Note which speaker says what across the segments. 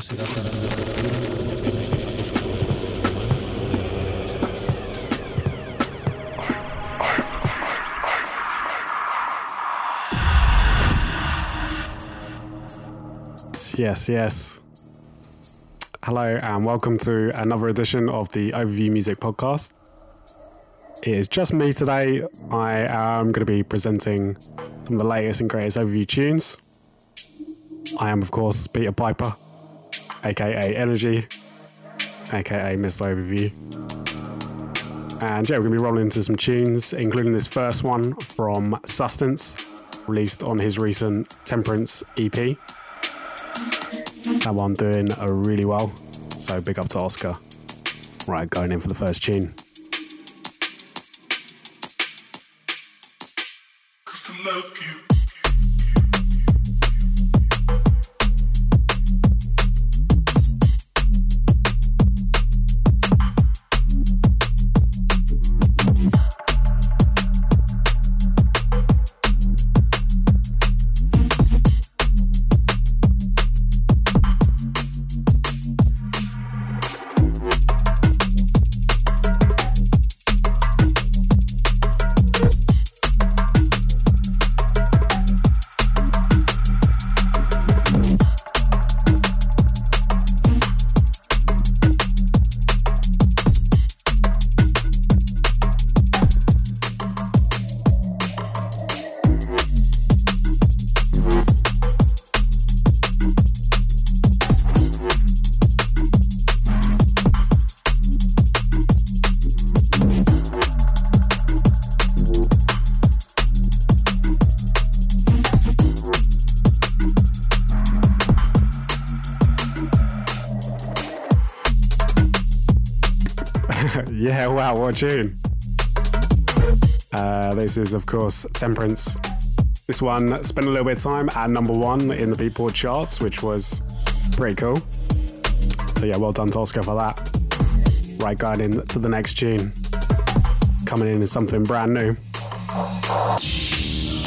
Speaker 1: Yes, yes. Hello, and welcome to another edition of the Overview Music Podcast. It is just me today. I am going to be presenting some of the latest and greatest overview tunes. I am, of course, Peter Piper, aka Energy, aka Mr. Overview. And yeah, we're going to be rolling into some tunes, including this first one from Sustance, released on his recent Temperance EP. That one doing really well. So big up to Oscar. Right, going in for the first tune. Yeah, wow, what a tune. Uh, this is, of course, Temperance. This one spent a little bit of time at number one in the Beatport charts, which was pretty cool. So, yeah, well done to Oscar for that. Right, in to the next tune. Coming in is something brand new.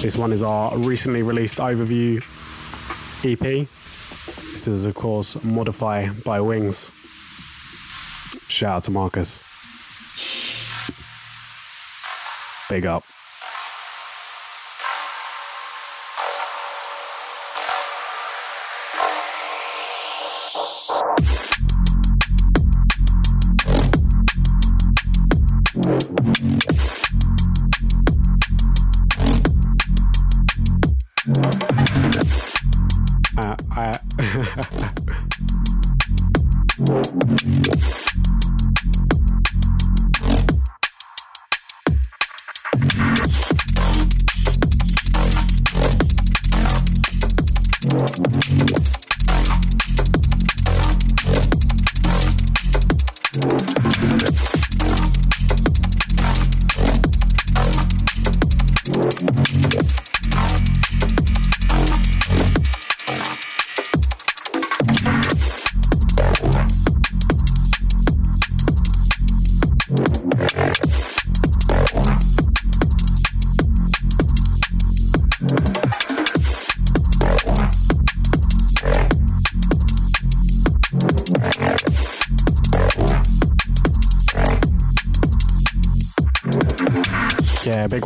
Speaker 1: This one is our recently released overview EP. This is, of course, Modify by Wings. Shout out to Marcus. Big up.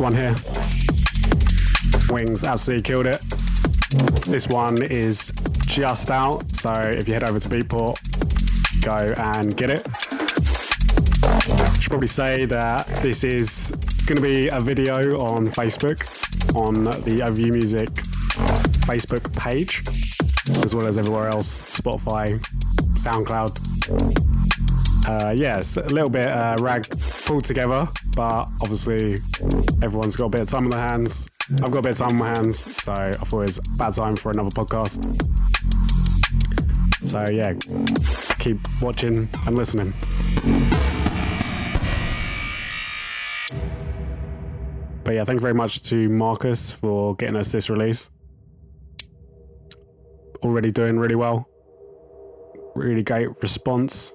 Speaker 1: One here. Wings absolutely killed it. This one is just out, so if you head over to Beatport, go and get it. Should probably say that this is going to be a video on Facebook, on the Overview Music Facebook page, as well as everywhere else Spotify, SoundCloud. Uh, yes, a little bit uh, rag pulled together, but obviously everyone's got a bit of time on their hands. I've got a bit of time on my hands, so I thought it was bad time for another podcast. So yeah, keep watching and listening. But yeah, thank you very much to Marcus for getting us this release. Already doing really well. Really great response.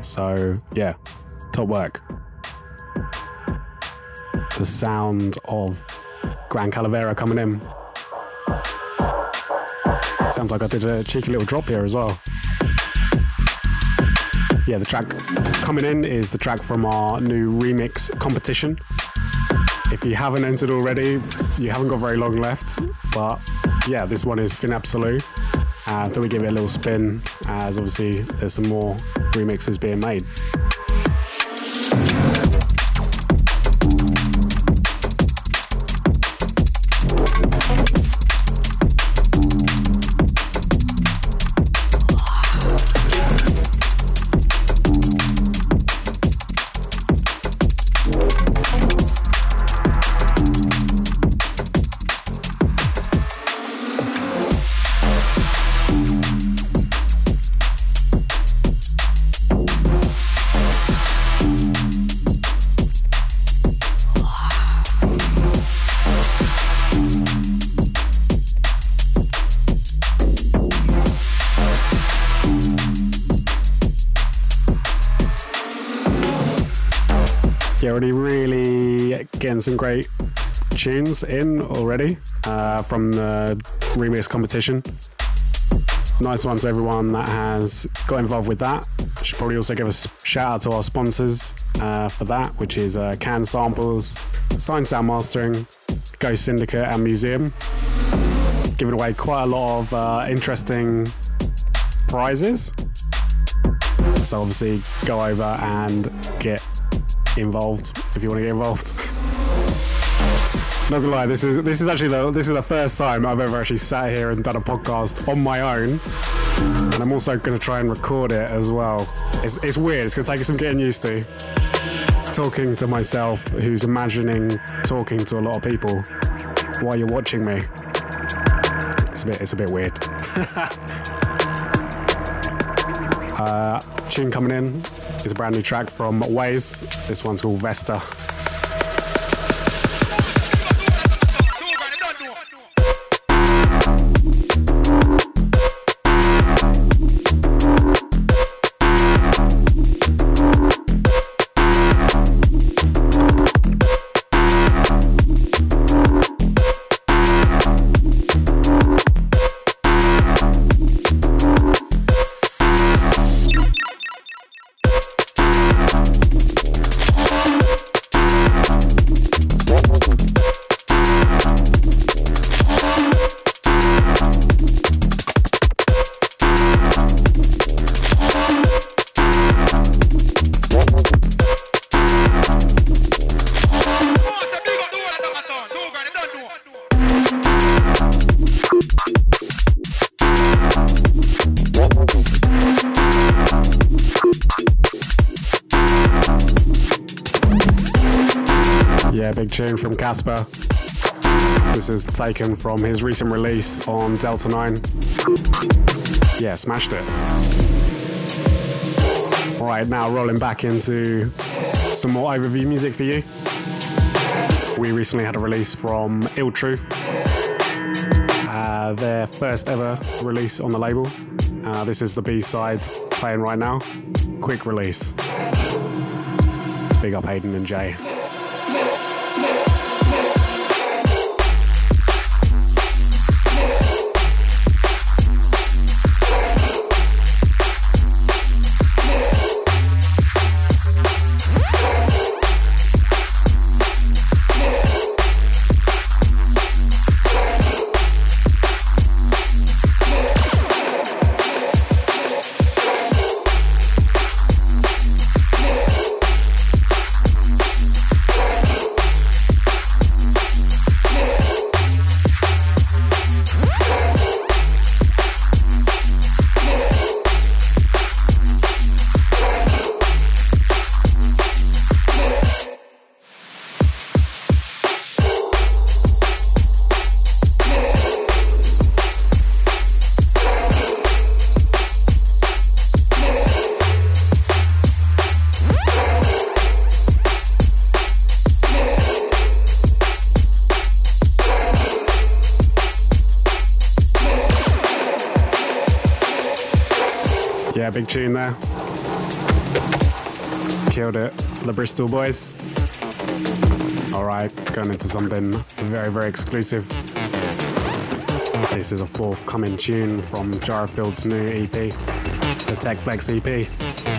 Speaker 1: So yeah, top work. The sound of Gran Calavera coming in. Sounds like I did a cheeky little drop here as well. yeah, the track coming in is the track from our new remix competition. If you haven't entered already, you haven't got very long left. But yeah, this one is Fin Absolute. Uh, I thought we give it a little spin, as obviously there's some more remixes being made. Already really getting some great tunes in already uh, from the remix competition. Nice one to everyone that has got involved with that. Should probably also give a shout out to our sponsors uh, for that, which is uh, Can Samples, Sign Sound Mastering, Ghost Syndicate, and Museum. Giving away quite a lot of uh, interesting prizes. So obviously go over and get involved if you want to get involved. Not gonna lie, this is this is actually the this is the first time I've ever actually sat here and done a podcast on my own, and I'm also gonna try and record it as well. It's it's weird. It's gonna take some getting used to. Talking to myself, who's imagining talking to a lot of people while you're watching me. It's a bit it's a bit weird. uh, tune coming in is a brand new track from Waze. This one's called Vesta. Yeah, big tune from Casper. This is taken from his recent release on Delta 9. Yeah, smashed it. Right, now rolling back into some more overview music for you. We recently had a release from Ill Truth, uh, their first ever release on the label. Uh, this is the B side playing right now. Quick release. Big up Hayden and Jay. Bristol boys. All right, going into something very, very exclusive. This is a forthcoming tune from Gyrofield's new EP. the Tech Flex EP.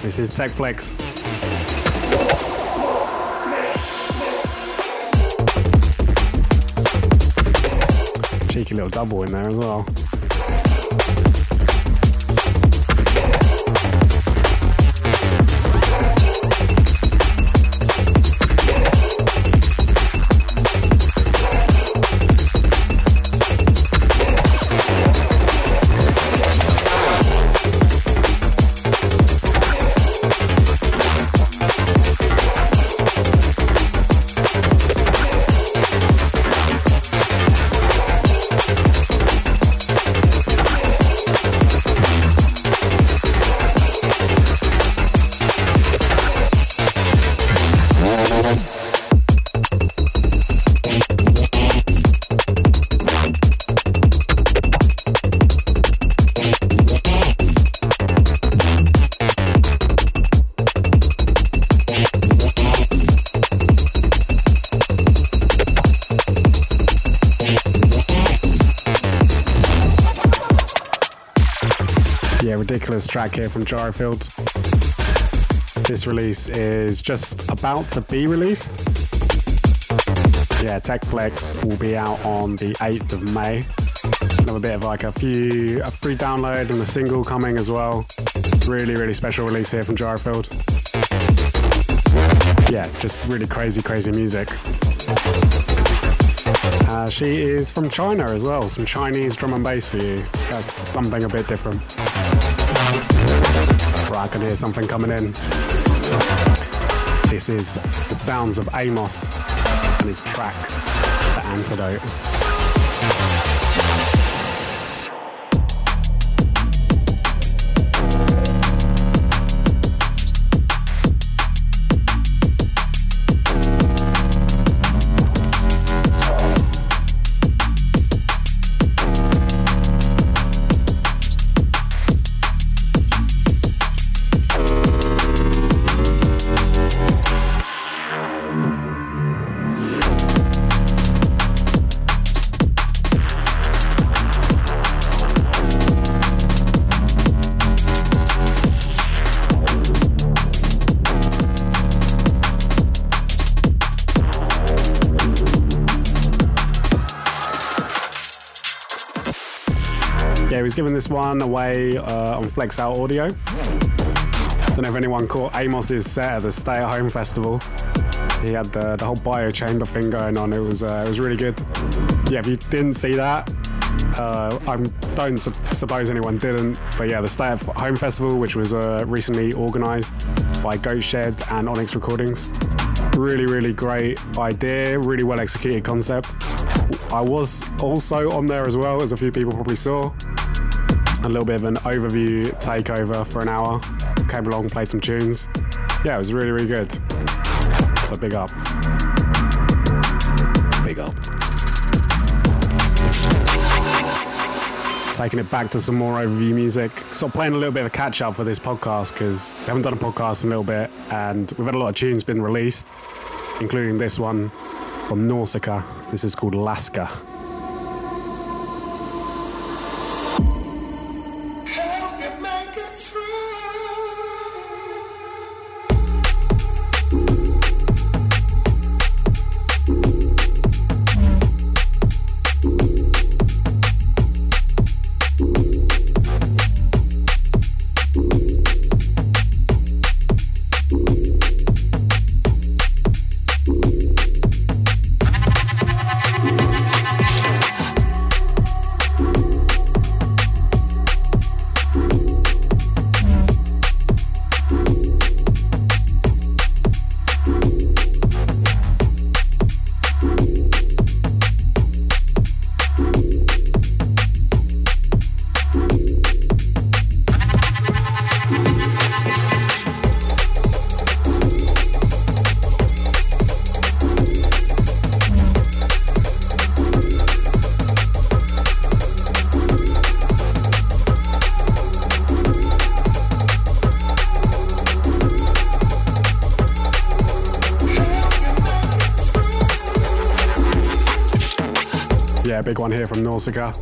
Speaker 1: This is Tech Flex. Cheeky little double in there as well. Track here from Gyrofield. This release is just about to be released. Yeah, Tech Flex will be out on the 8th of May. Another bit of like a few, a free download and a single coming as well. Really, really special release here from Gyrofield. Yeah, just really crazy, crazy music. Uh, she is from China as well, some Chinese drum and bass for you. That's something a bit different. Right, I can hear something coming in. This is the sounds of Amos and his track, The Antidote. Yeah, he was giving this one away uh, on Flex Out Audio. Don't know if anyone caught Amos's set at the Stay at Home Festival. He had the, the whole bio chamber thing going on. It was uh, it was really good. Yeah, if you didn't see that, uh, I don't su- suppose anyone didn't. But yeah, the Stay at Home Festival, which was uh, recently organised by Goat Shed and Onyx Recordings. Really, really great idea. Really well executed concept. I was also on there as well, as a few people probably saw. A little bit of an overview takeover for an hour. Came along, played some tunes. Yeah, it was really, really good. So big up. Big up. Taking it back to some more overview music. Sort of playing a little bit of a catch up for this podcast because we haven't done a podcast in a little bit and we've had a lot of tunes been released, including this one from Nausicaa. This is called Laska.
Speaker 2: One here from Nausicaa.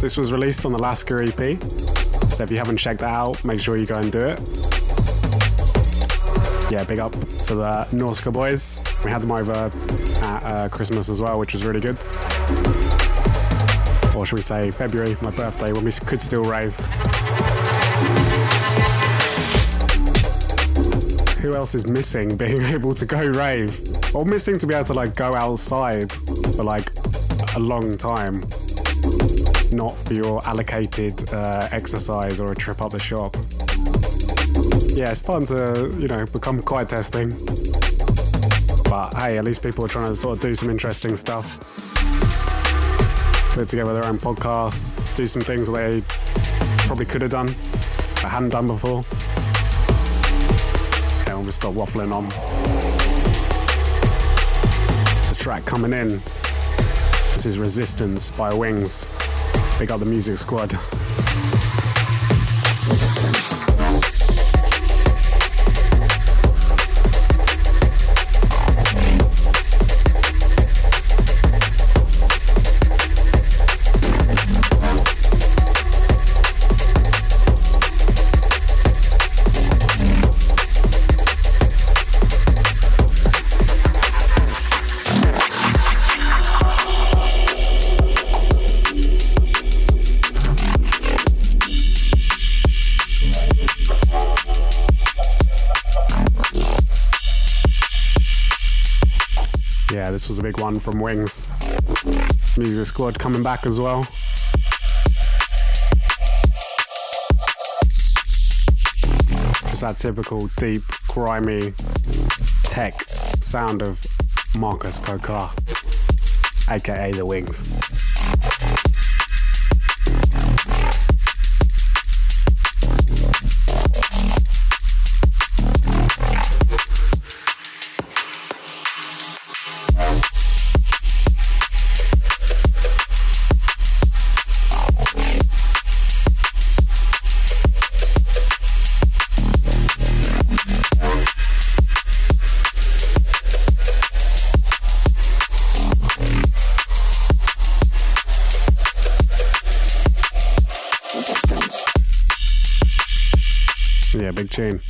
Speaker 2: This was released on the Lasker EP.
Speaker 1: So if you haven't checked that out, make sure you go and do it. Yeah, big up to the Norska boys. We had them over at uh, Christmas as well, which was really good. Or should we say February, my birthday, when we could still rave. Who else is missing being able to go rave? Or missing to be able to like go outside for like a long time? Not for your allocated uh, exercise or a trip up the shop. Yeah, it's starting to, you know, become quite testing. But hey, at least people are trying to sort of do some interesting stuff. Put together their own podcasts, do some things they probably could have done, but hadn't done before. I'm gonna stop waffling on. The track coming in. This is Resistance by Wings. Big up the music squad. Yeah, this was a big one from Wings. Music Squad coming back as well. It's that typical deep, grimy tech sound of Marcus Cocar, aka The Wings. Tune.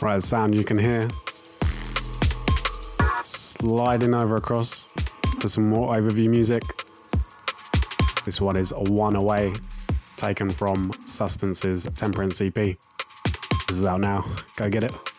Speaker 1: Right, sound you can hear. Sliding over across to some more overview music. This one is one away, taken from Sustance's Temperance EP. This is out now. Go get it.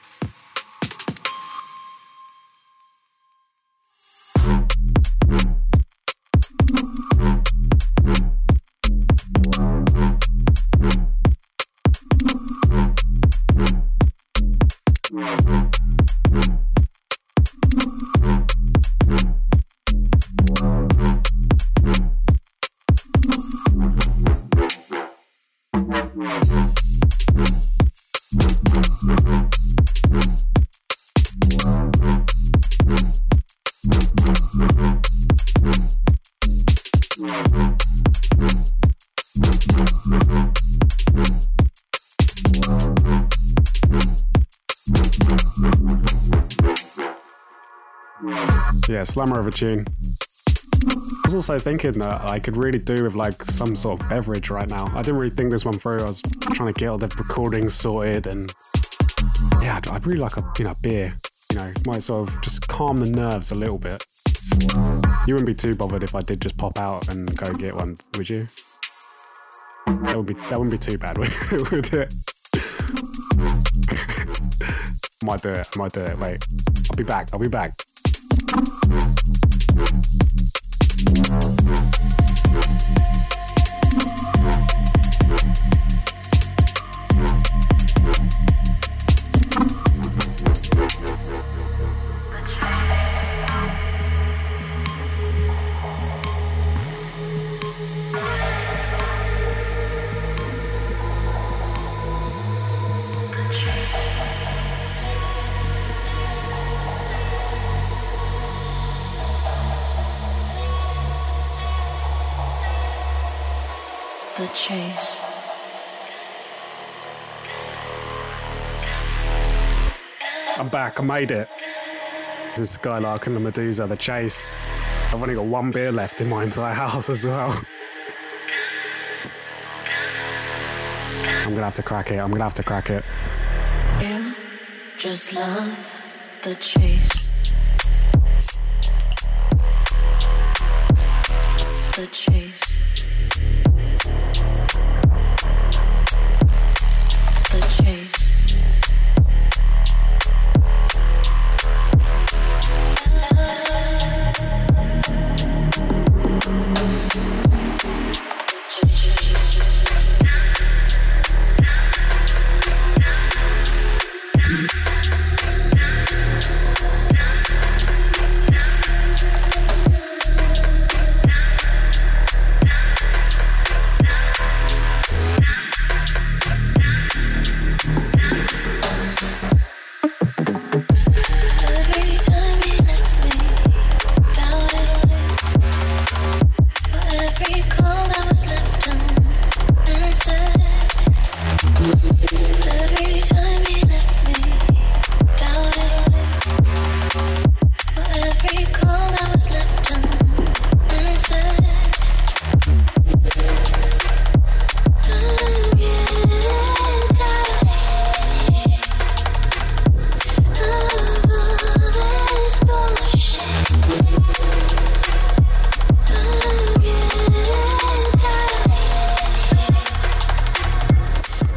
Speaker 1: Slammer of a tune. I was also thinking that I could really do with like some sort of beverage right now. I didn't really think this one through. I was trying to get all the recordings sorted and yeah, I'd, I'd really like a you know beer. You know, might sort of just calm the nerves a little bit. You wouldn't be too bothered if I did just pop out and go get one, would you? That would be that wouldn't be too bad, would, it? might do it. Might do it. Wait, I'll be back. I'll be back.
Speaker 2: Thank
Speaker 3: chase.
Speaker 1: I'm back. I made it. This is Skylark and the Medusa, the chase. I've only got one beer left in my entire house as well. I'm gonna have to crack it. I'm gonna have to crack it.
Speaker 3: You just love the chase. The chase.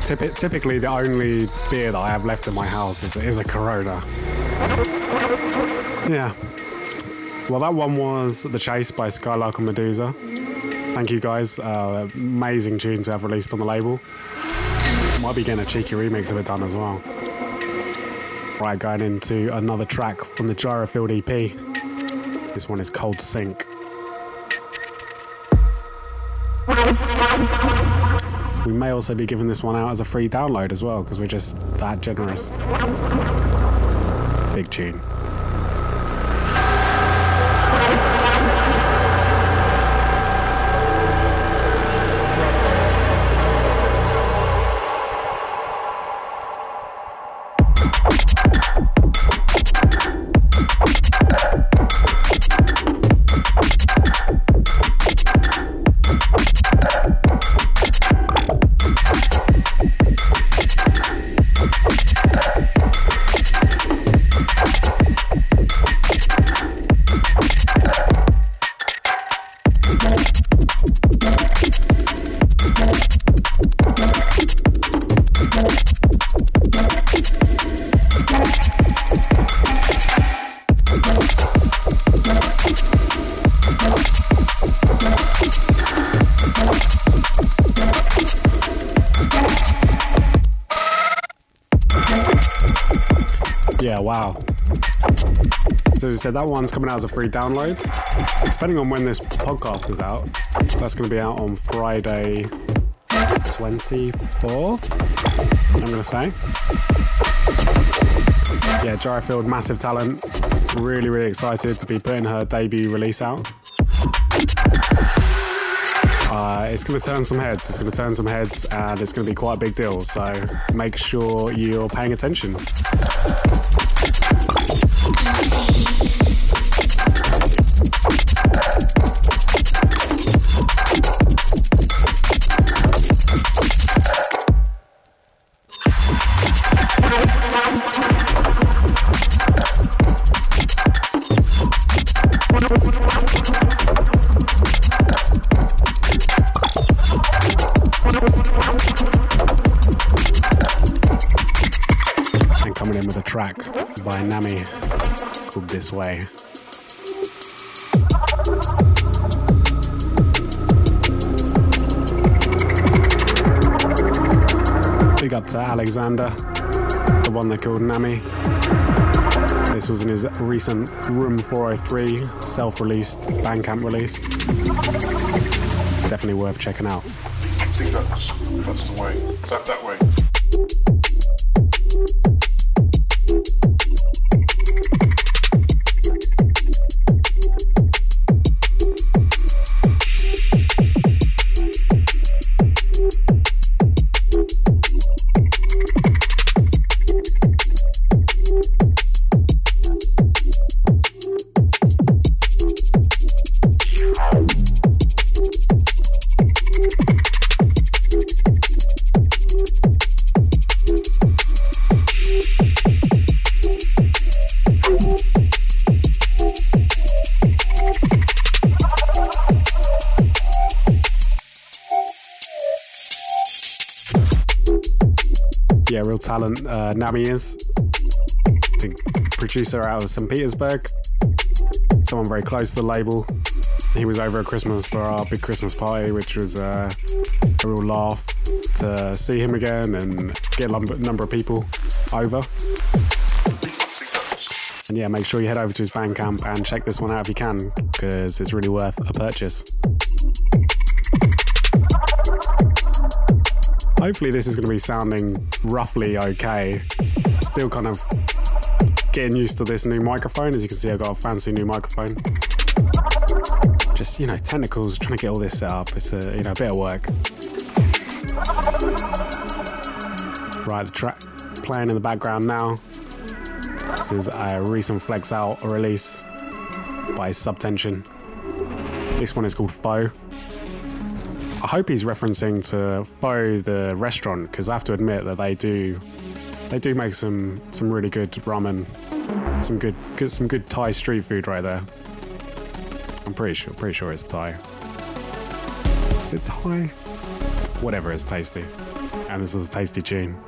Speaker 1: Typi- typically, the only beer that I have left in my house is, is a Corona. Yeah. Well, that one was The Chase by Skylark and Medusa. Thank you guys. Uh, amazing tune to have released on the label. Might be getting a cheeky remix of it done as well. Right, going into another track from the Gyrofield EP. This one is Cold Sink. We may also be giving this one out as a free download as well because we're just that generous. Big tune. I said, that one's coming out as a free download. Depending on when this podcast is out, that's going to be out on Friday 24th, I'm going to say. Yeah, Gyrofield, massive talent. Really, really excited to be putting her debut release out. Uh, it's going to turn some heads. It's going to turn some heads, and it's going to be quite a big deal. So make sure you're paying attention. This Way. Big up to Alexander, the one they called Nami. This was in his recent Room 403 self released Bandcamp release. Definitely worth checking out.
Speaker 4: I think that's that's the way. That that way.
Speaker 1: Talent. Uh, Nami is the producer out of St. Petersburg. Someone very close to the label. He was over at Christmas for our big Christmas party, which was uh, a real laugh to see him again and get a number of people over. And yeah, make sure you head over to his Bandcamp and check this one out if you can, because it's really worth a purchase. Hopefully, this is going to be sounding roughly okay. Still kind of getting used to this new microphone. As you can see, I've got a fancy new microphone. Just, you know, technicals, trying to get all this set up. It's a, you know, a bit of work. Right, the track playing in the background now. This is a recent Flex Out release by Subtension. This one is called Foe. I hope he's referencing to Pho the restaurant because I have to admit that they do they do make some some really good ramen, some good, good some good Thai street food right there. I'm pretty sure pretty sure it's Thai. Is it Thai? Whatever is tasty, and this is a tasty tune.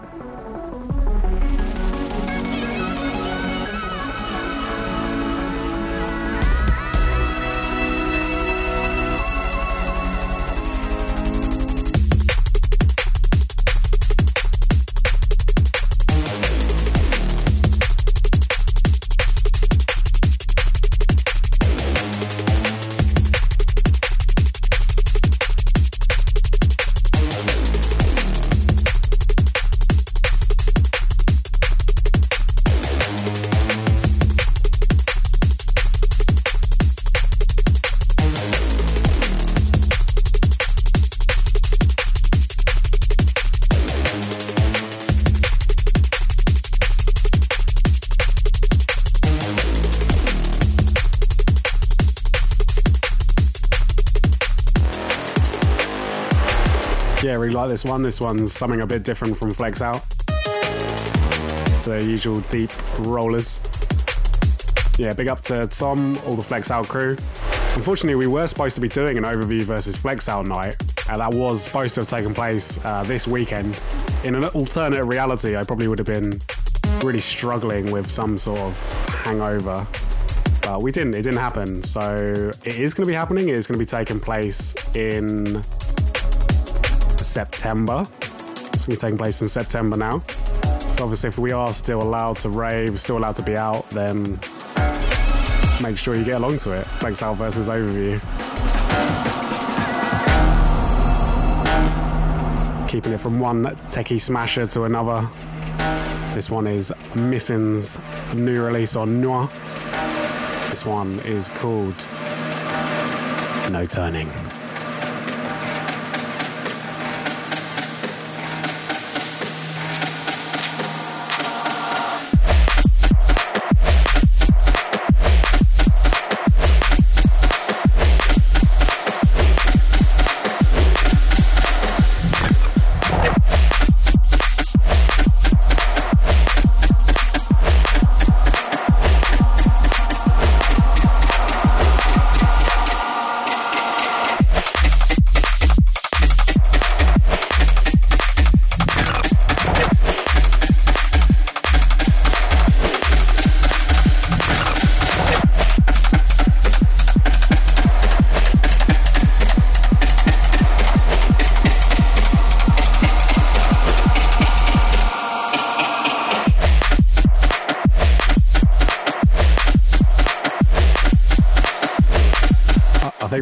Speaker 1: Yeah, really like this one. This one's something a bit different from Flex Out. It's the usual deep rollers. Yeah, big up to Tom, all the Flex Out crew. Unfortunately, we were supposed to be doing an overview versus Flex Out night, and that was supposed to have taken place uh, this weekend. In an alternate reality, I probably would have been really struggling with some sort of hangover. But we didn't, it didn't happen. So it is going to be happening. It is going to be taking place in September. It's going to be taking place in September now. So obviously, if we are still allowed to rave, still allowed to be out, then make sure you get along to it. Thanks, Out versus Overview. Keeping it from one techie smasher to another. This one is Missing's new release on Noir. This one is called No Turning.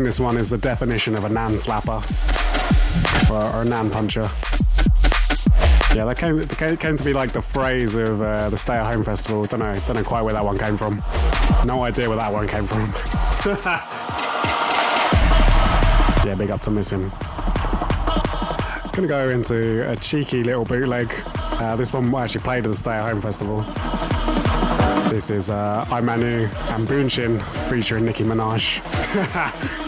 Speaker 1: This one is the definition of a nan slapper or, or a nan puncher. Yeah, that came, came, to be like the phrase of uh, the Stay at Home Festival. Don't know, don't know quite where that one came from. No idea where that one came from. yeah, big up to Missing. Gonna go into a cheeky little bootleg. Uh, this one actually played at the Stay at Home Festival. This is uh, I Manu and Boonshin featuring Nicki Minaj.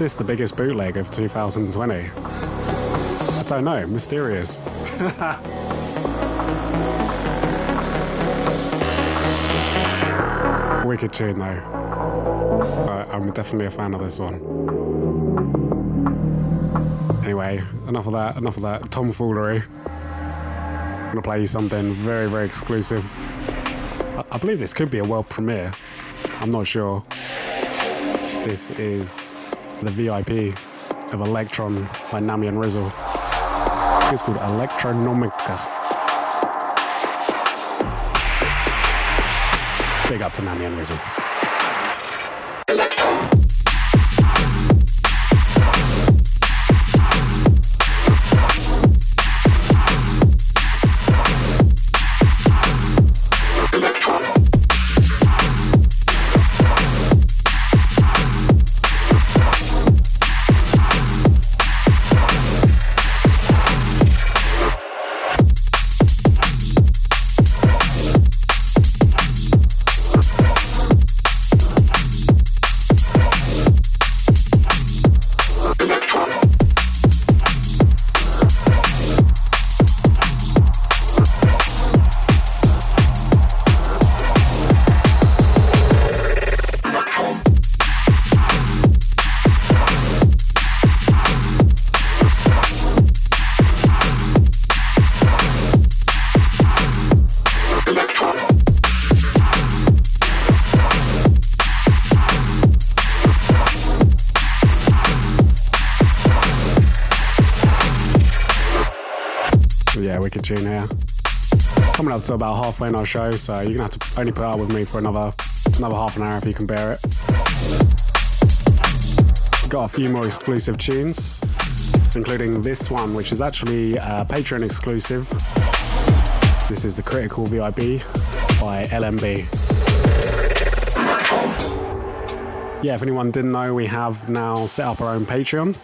Speaker 1: this the biggest bootleg of 2020? I don't know. Mysterious. Wicked tune though. I- I'm definitely a fan of this one. Anyway, enough of that. Enough of that tomfoolery. I'm gonna play you something very, very exclusive. I, I believe this could be a world premiere. I'm not sure. This is the VIP of Electron by Nami and Rizzle. It's called Electronomica. Big up to Nami and Rizzle. About halfway in our show, so you're gonna have to only put up with me for another another half an hour if you can bear it. Got a few more exclusive tunes, including this one, which is actually a Patreon exclusive. This is the Critical VIP by LMB. Yeah, if anyone didn't know, we have now set up our own Patreon.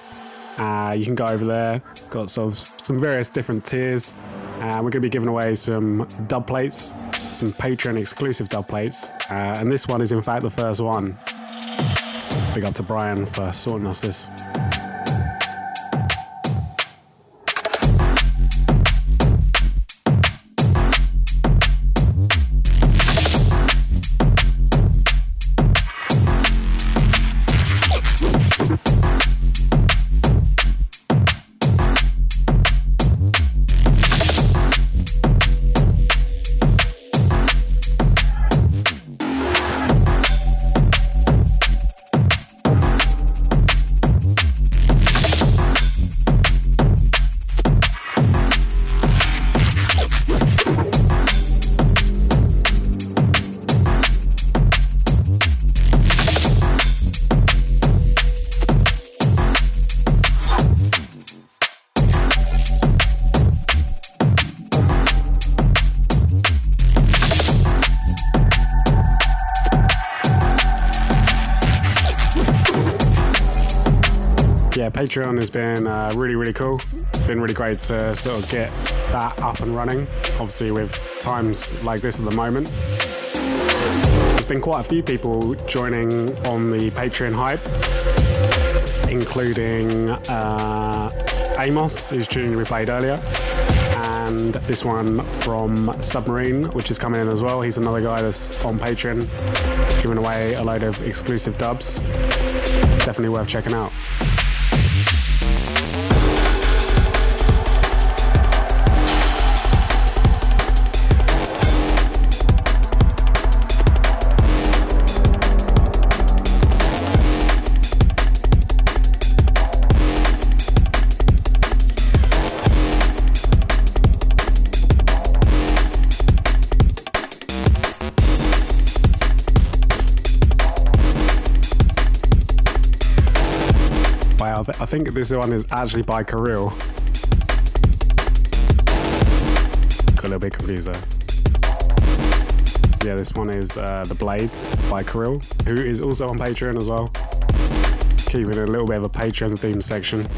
Speaker 1: Uh, you can go over there. Got sort of some various different tiers. Uh, we're going to be giving away some dub plates, some Patreon exclusive dub plates, uh, and this one is in fact the first one. Big up to Brian for sorting us this. Patreon has been uh, really, really cool. It's been really great to sort of get that up and running. Obviously, with times like this at the moment, there's been quite a few people joining on the Patreon hype, including uh, Amos, whose tune we played earlier, and this one from Submarine, which is coming in as well. He's another guy that's on Patreon, giving away a load of exclusive dubs. Definitely worth checking out. I think this one is actually by Kirill. Got a little bit confused there. Yeah, this one is uh, The Blade by Kirill, who is also on Patreon as well. Keeping it a little bit of a Patreon theme section.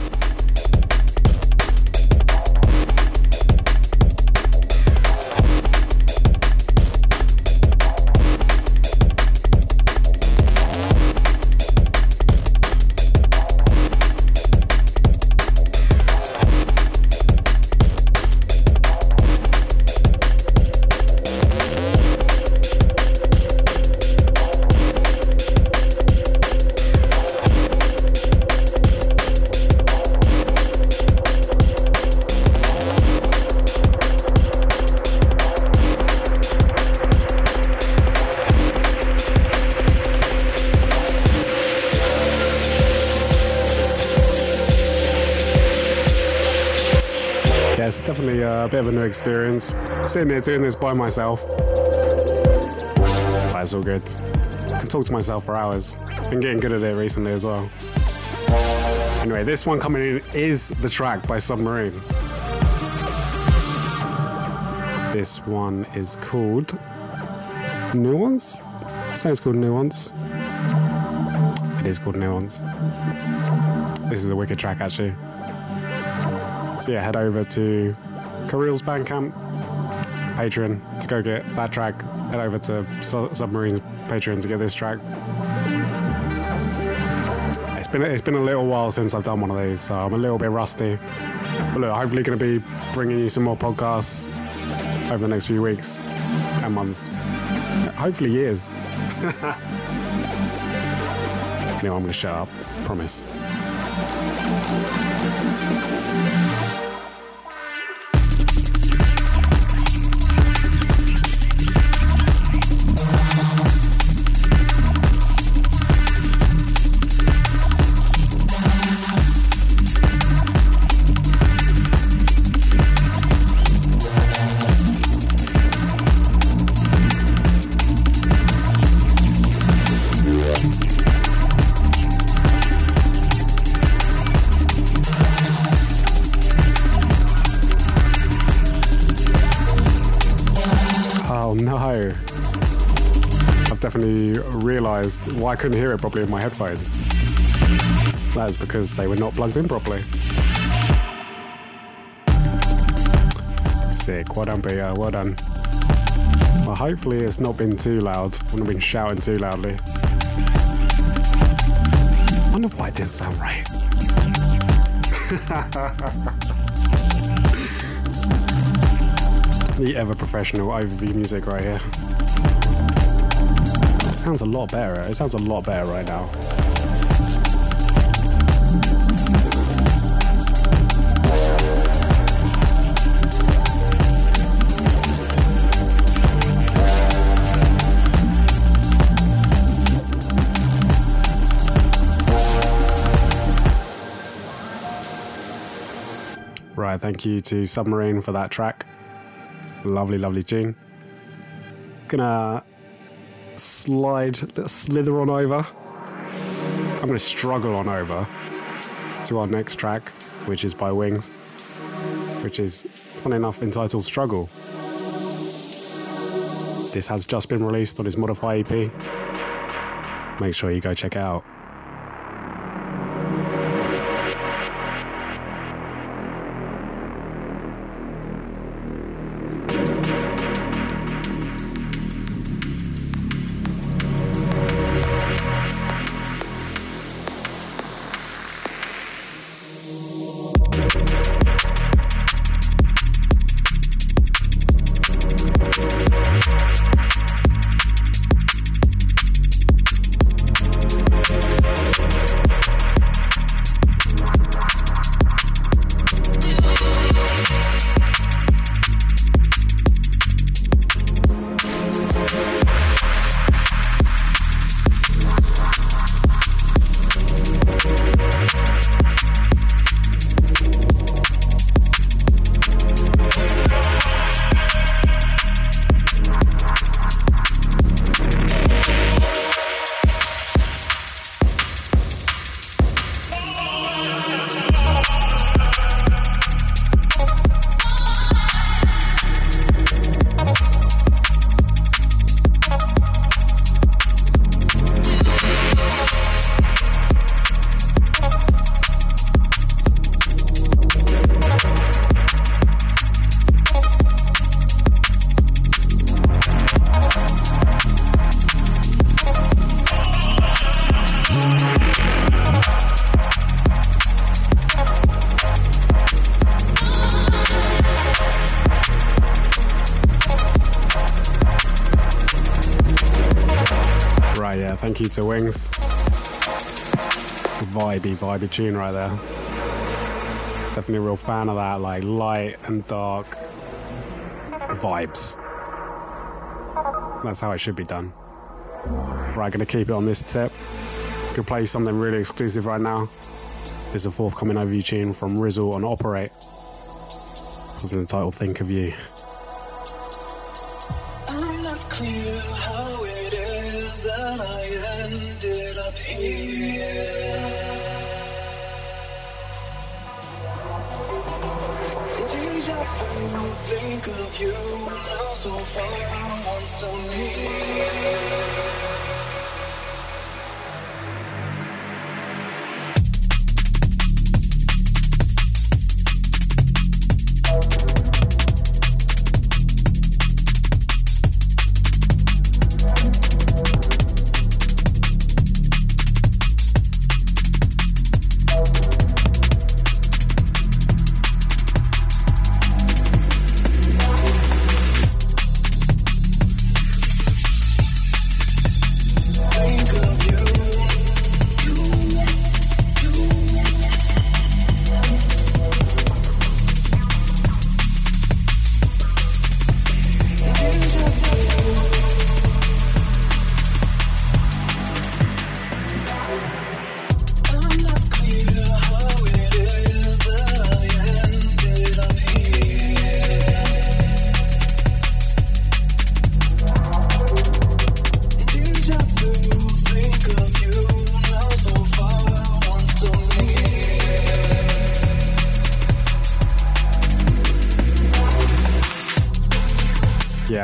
Speaker 1: A bit of a new experience. Sitting here doing this by myself. But it's all good. I can talk to myself for hours. Been getting good at it recently as well. Anyway, this one coming in is the track by Submarine. This one is called Nuance? It's called Nuance. It is called Nuance. This is a wicked track actually. So yeah, head over to Kirill's Bandcamp, Patreon to go get that track. Head over to Su- Submarine's Patreon to get this track. It's been it's been a little while since I've done one of these, so I'm a little bit rusty. But look, hopefully going to be bringing you some more podcasts over the next few weeks and months. Hopefully years. no, I'm going to shut up. Promise. I couldn't hear it properly in my headphones. That is because they were not plugged in properly. Sick. Well done, Peter. Well done. Well, hopefully it's not been too loud. I haven't been shouting too loudly. I wonder why it didn't sound right. the ever professional overview music right here. Sounds a lot better. It sounds a lot better right now. Right, thank you to Submarine for that track. Lovely, lovely tune. Gonna slide, slither on over. I'm gonna struggle on over to our next track, which is by Wings, which is, fun enough, entitled Struggle. This has just been released on his Modify EP. Make sure you go check it out. To Wings. Vibey, vibey tune right there. Definitely a real fan of that, like light and dark vibes. That's how it should be done. Right, gonna keep it on this tip. Could play something really exclusive right now. This is a forthcoming overview tune from Rizzle on Operate. the title Think of You.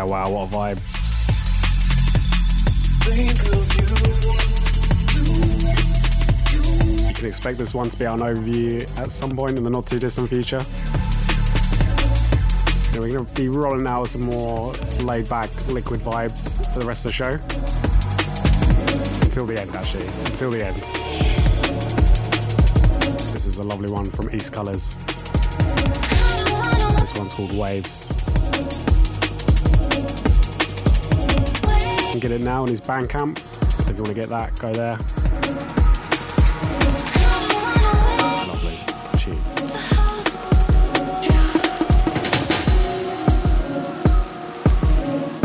Speaker 1: Wow, what a vibe.
Speaker 2: You.
Speaker 1: Can expect this one to be our overview at some point in the not too distant future. Yeah, we're going to be rolling out some more laid back liquid vibes for the rest of the show. Until the end, actually. Until the end. This is a lovely one from East Colors. This one's called Waves. Can get it now on his Bandcamp. So if you want to get that, go there. Lovely.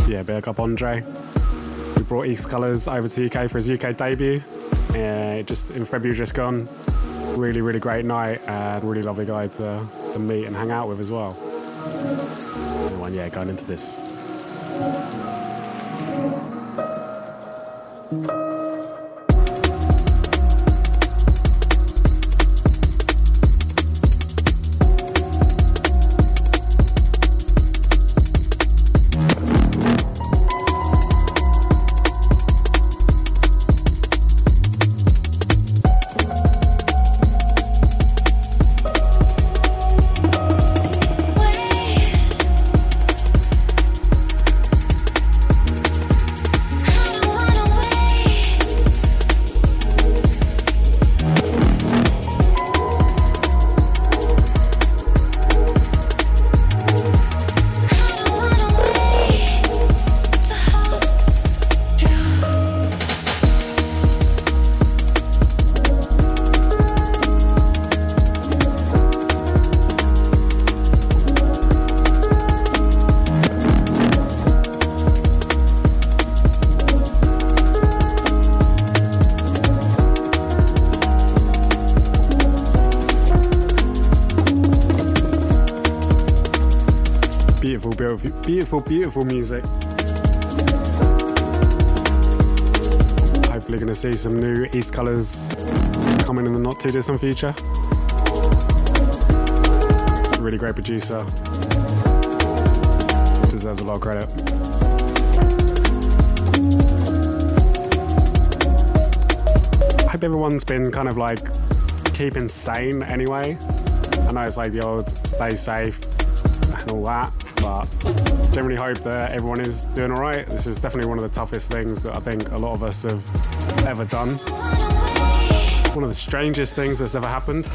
Speaker 1: Yeah, big up Andre. We brought East Colors over to UK for his UK debut. Uh, just in February, just gone. Really, really great night and really lovely guy to, to meet and hang out with as well. Anyone, yeah, going into this. Beautiful, beautiful, music. Hopefully, going to see some new East Colors coming in the not too distant future. Really great producer. Deserves a lot of credit. I hope everyone's been kind of like keeping sane anyway. I know it's like the old stay safe and all that, but generally hope that everyone is doing all right. This is definitely one of the toughest things that I think a lot of us have ever done. One of the strangest things that's ever happened.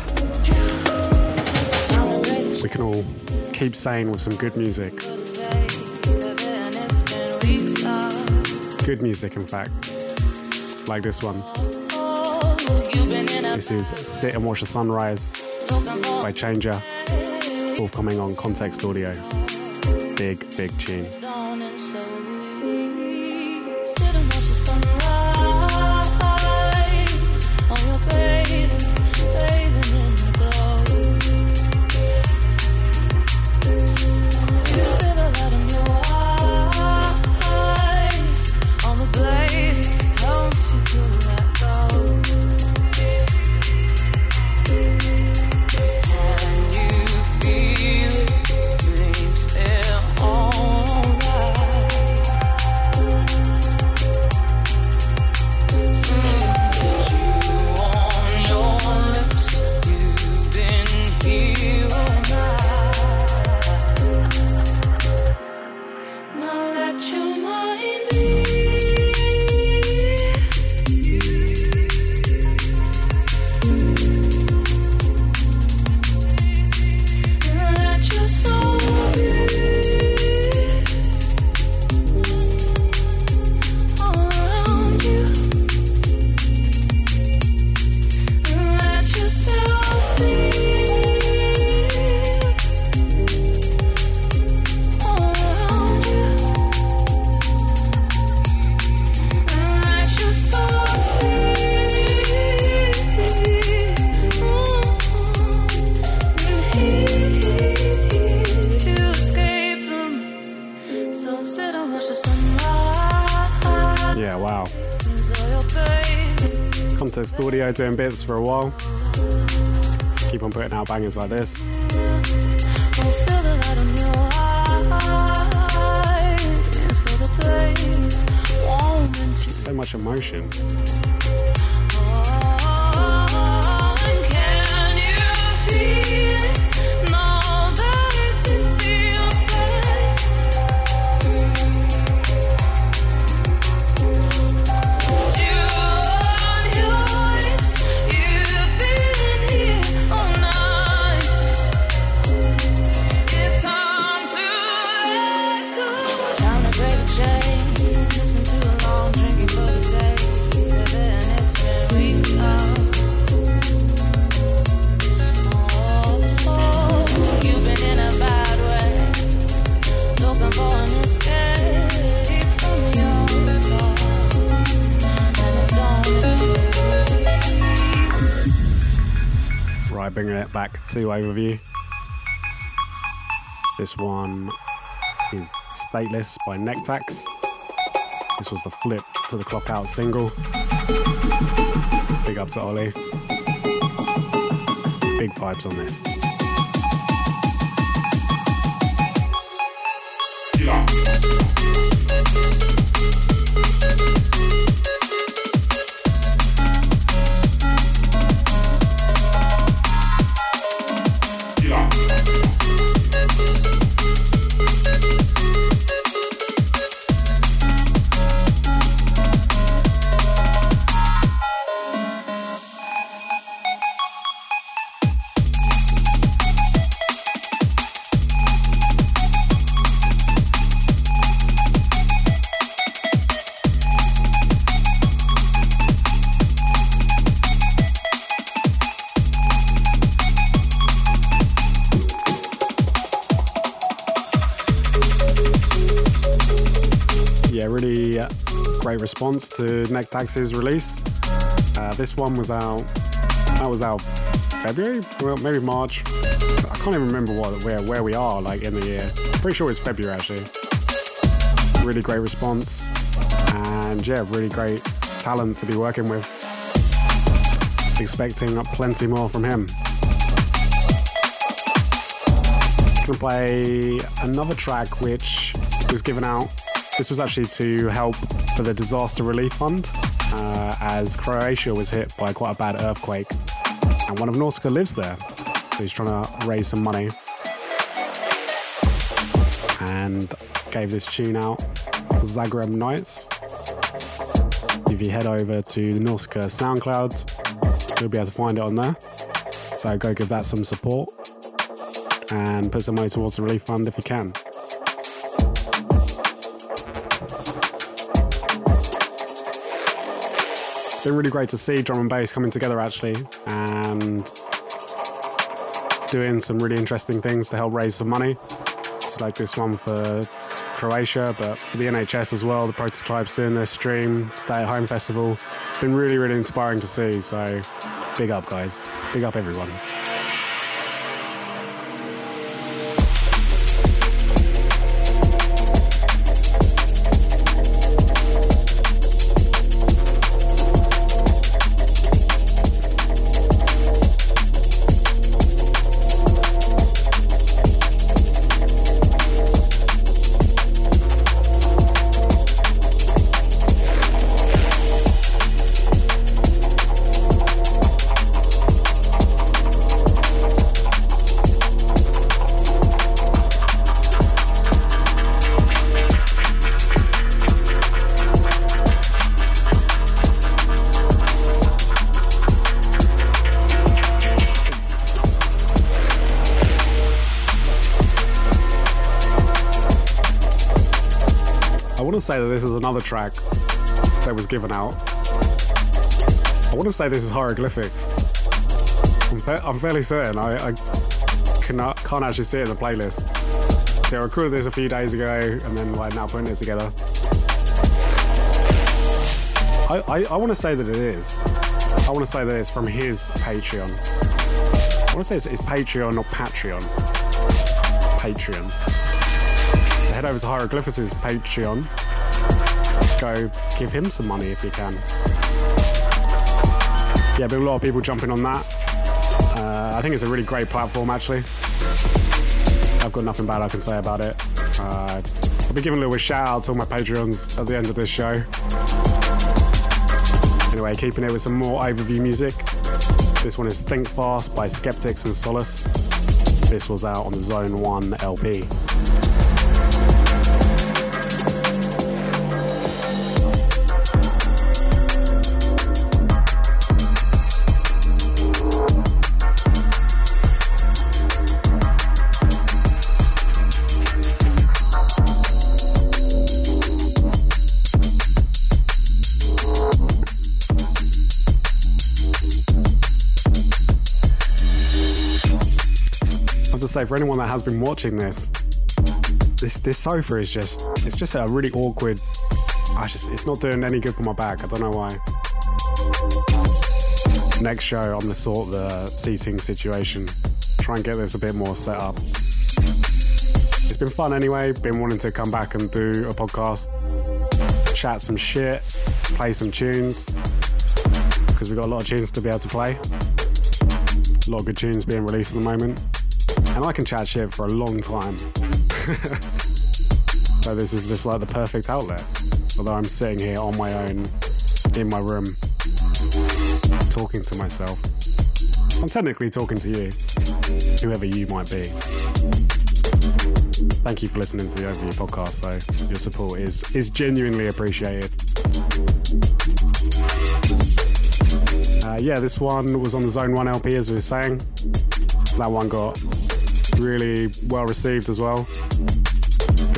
Speaker 1: We can all keep sane with some good music. Good music, in fact. Like this one. This is Sit and Watch the Sunrise by Changer, forthcoming on Context Audio. Big, big tune. Doing bits for a while. Keep on putting out bangers like this. So much emotion. Bringing it back to overview. This one is Stateless by Nectax. This was the flip to the clock out single. Big up to Ollie. Big vibes on this. Yeah, response to Nectax's release. Uh, this one was out. That was out February, well, maybe March. I can't even remember what where where we are like in the year. Pretty sure it's February actually. Really great response, and yeah, really great talent to be working with. Expecting plenty more from him. Gonna play another track which was given out. This was actually to help for the disaster relief fund, uh, as Croatia was hit by quite a bad earthquake, and one of Nausicaa lives there, so he's trying to raise some money. And gave this tune out, Zagreb Nights. If you head over to the Nausicaa SoundCloud, you'll be able to find it on there. So go give that some support and put some money towards the relief fund if you can. Been really great to see drum and bass coming together actually and doing some really interesting things to help raise some money. So like this one for Croatia, but for the NHS as well, the prototypes doing their stream, stay at home festival. Been really, really inspiring to see. So big up guys. Big up everyone. Say that this is another track that was given out. I want to say this is hieroglyphics. I'm, fa- I'm fairly certain. I, I cannot, can't actually see it in the playlist. So I recorded this a few days ago and then like now putting it together. I, I, I want to say that it is. I want to say that it's from his Patreon. I want to say it's, it's Patreon or Patreon. Patreon. So head over to Hieroglyphics' Patreon. Go give him some money if you can. yeah, been a lot of people jumping on that. Uh, I think it's a really great platform, actually. I've got nothing bad I can say about it. Uh, I'll be giving a little shout out to all my Patreons at the end of this show. Anyway, keeping it with some more overview music. This one is Think Fast by Skeptics and Solace. This was out on the Zone 1 LP. Say for anyone that has been watching this, this this sofa is just it's just a really awkward. Ah, I just it's not doing any good for my back. I don't know why. Next show, I'm gonna sort the seating situation. Try and get this a bit more set up. It's been fun anyway. Been wanting to come back and do a podcast, chat some shit, play some tunes because we've got a lot of tunes to be able to play. A lot of good tunes being released at the moment. And I can chat shit for a long time. so this is just like the perfect outlet. Although I'm sitting here on my own in my room talking to myself. I'm technically talking to you, whoever you might be. Thank you for listening to the Overview podcast, though. Your support is is genuinely appreciated. Uh, yeah, this one was on the Zone 1 LP, as we were saying. That one got really well received as well.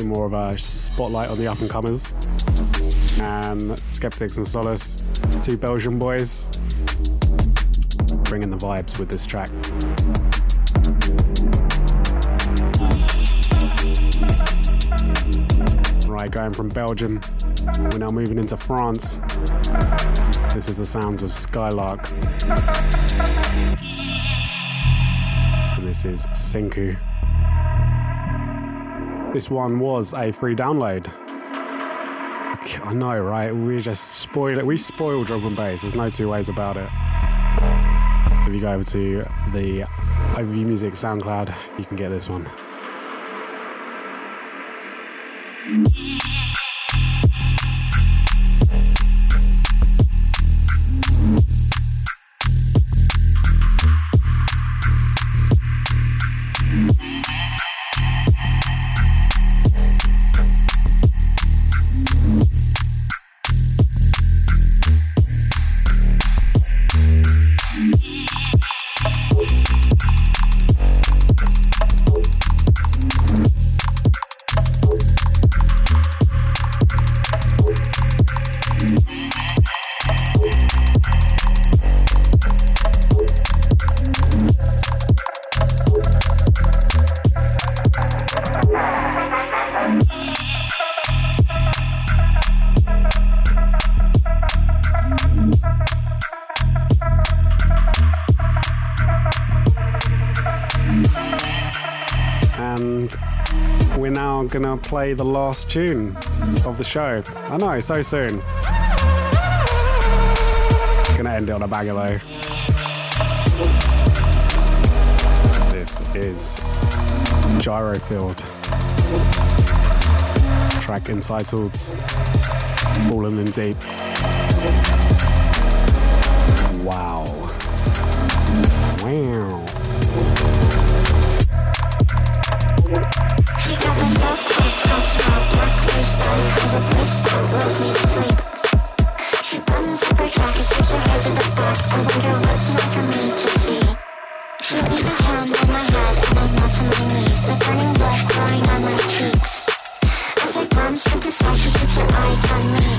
Speaker 1: More of a spotlight on the up and comers. And um, Skeptics and Solace, two Belgian boys, bringing the vibes with this track. Right, going from Belgium, we're now moving into France. This is the sounds of Skylark. This is Senku. This one was a free download. I know, right? We just spoil it. We spoil drum and bass. There's no two ways about it. If you go over to the Overview Music SoundCloud, you can get this one. Play the last tune of the show. I know, so soon. Gonna end it on a banger though. This is gyro Gyrofield. Track entitled Fallen in Deep. Wow. Wow.
Speaker 5: Eyes on my my head and not to the side, she keeps her eyes on me,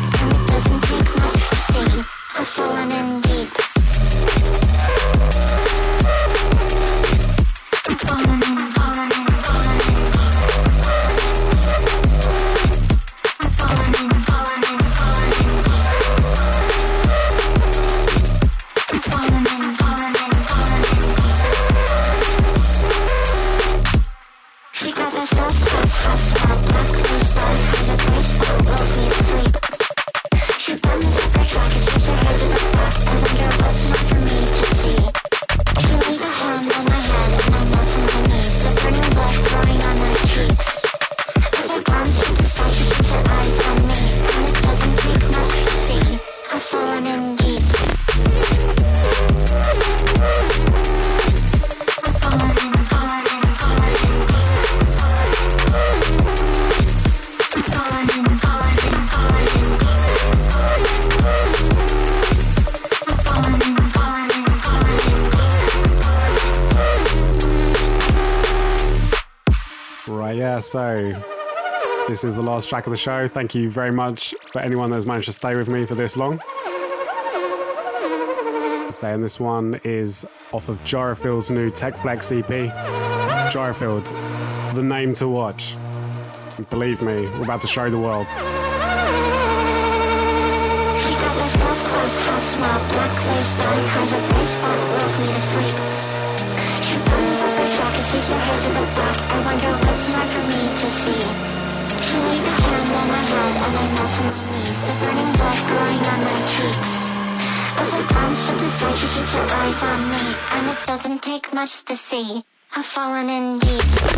Speaker 1: this is the last track of the show. Thank you very much for anyone that's managed to stay with me for this long. Saying this one is off of Gyrofield's new Tech Flex EP. Gyrofield, the name to watch. Believe me, we're about to show the world.
Speaker 5: She buttons up her jacket, the back. I not for me to see. She keeps her eyes on me, and it doesn't take much to see. I've fallen in deep.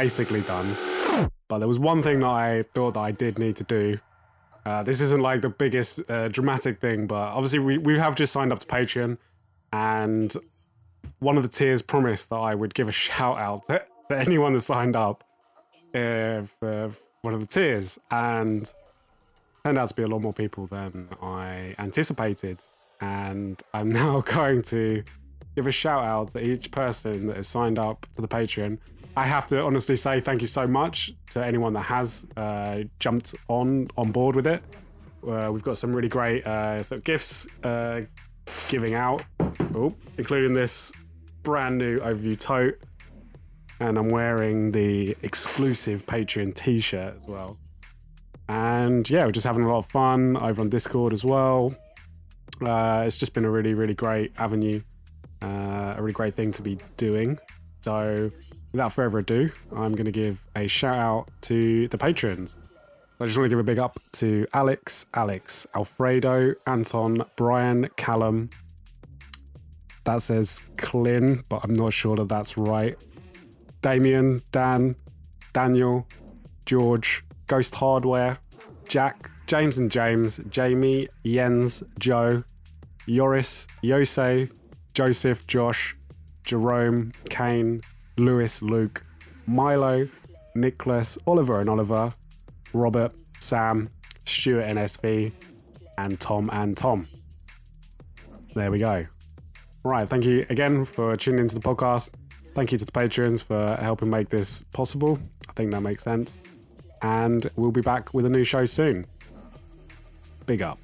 Speaker 1: Basically done. But there was one thing that I thought that I did need to do. Uh, this isn't like the biggest uh, dramatic thing, but obviously we we have just signed up to Patreon, and one of the tiers promised that I would give a shout out to, to anyone that signed up uh, for one of the tiers, and turned out to be a lot more people than I anticipated. And I'm now going to give a shout out to each person that has signed up to the Patreon. I have to honestly say thank you so much to anyone that has uh, jumped on on board with it. Uh, we've got some really great uh, sort of gifts uh, giving out, oh, including this brand new overview tote, and I'm wearing the exclusive Patreon T-shirt as well. And yeah, we're just having a lot of fun over on Discord as well. Uh, it's just been a really, really great avenue, uh, a really great thing to be doing. So, without further ado, I'm going to give a shout out to the patrons. I just want to give a big up to Alex, Alex, Alfredo, Anton, Brian, Callum. That says Clin, but I'm not sure that that's right. Damien, Dan, Daniel, George, Ghost Hardware, Jack, James and James, Jamie, Jens, Joe, Yoris, Yosei, Joseph, Josh, Jerome, Kane, Lewis, Luke, Milo, Nicholas, Oliver and Oliver, Robert, Sam, Stuart NSV, and Tom and Tom. There we go. Right, thank you again for tuning into the podcast. Thank you to the patrons for helping make this possible. I think that makes sense. And we'll be back with a new show soon. Big up.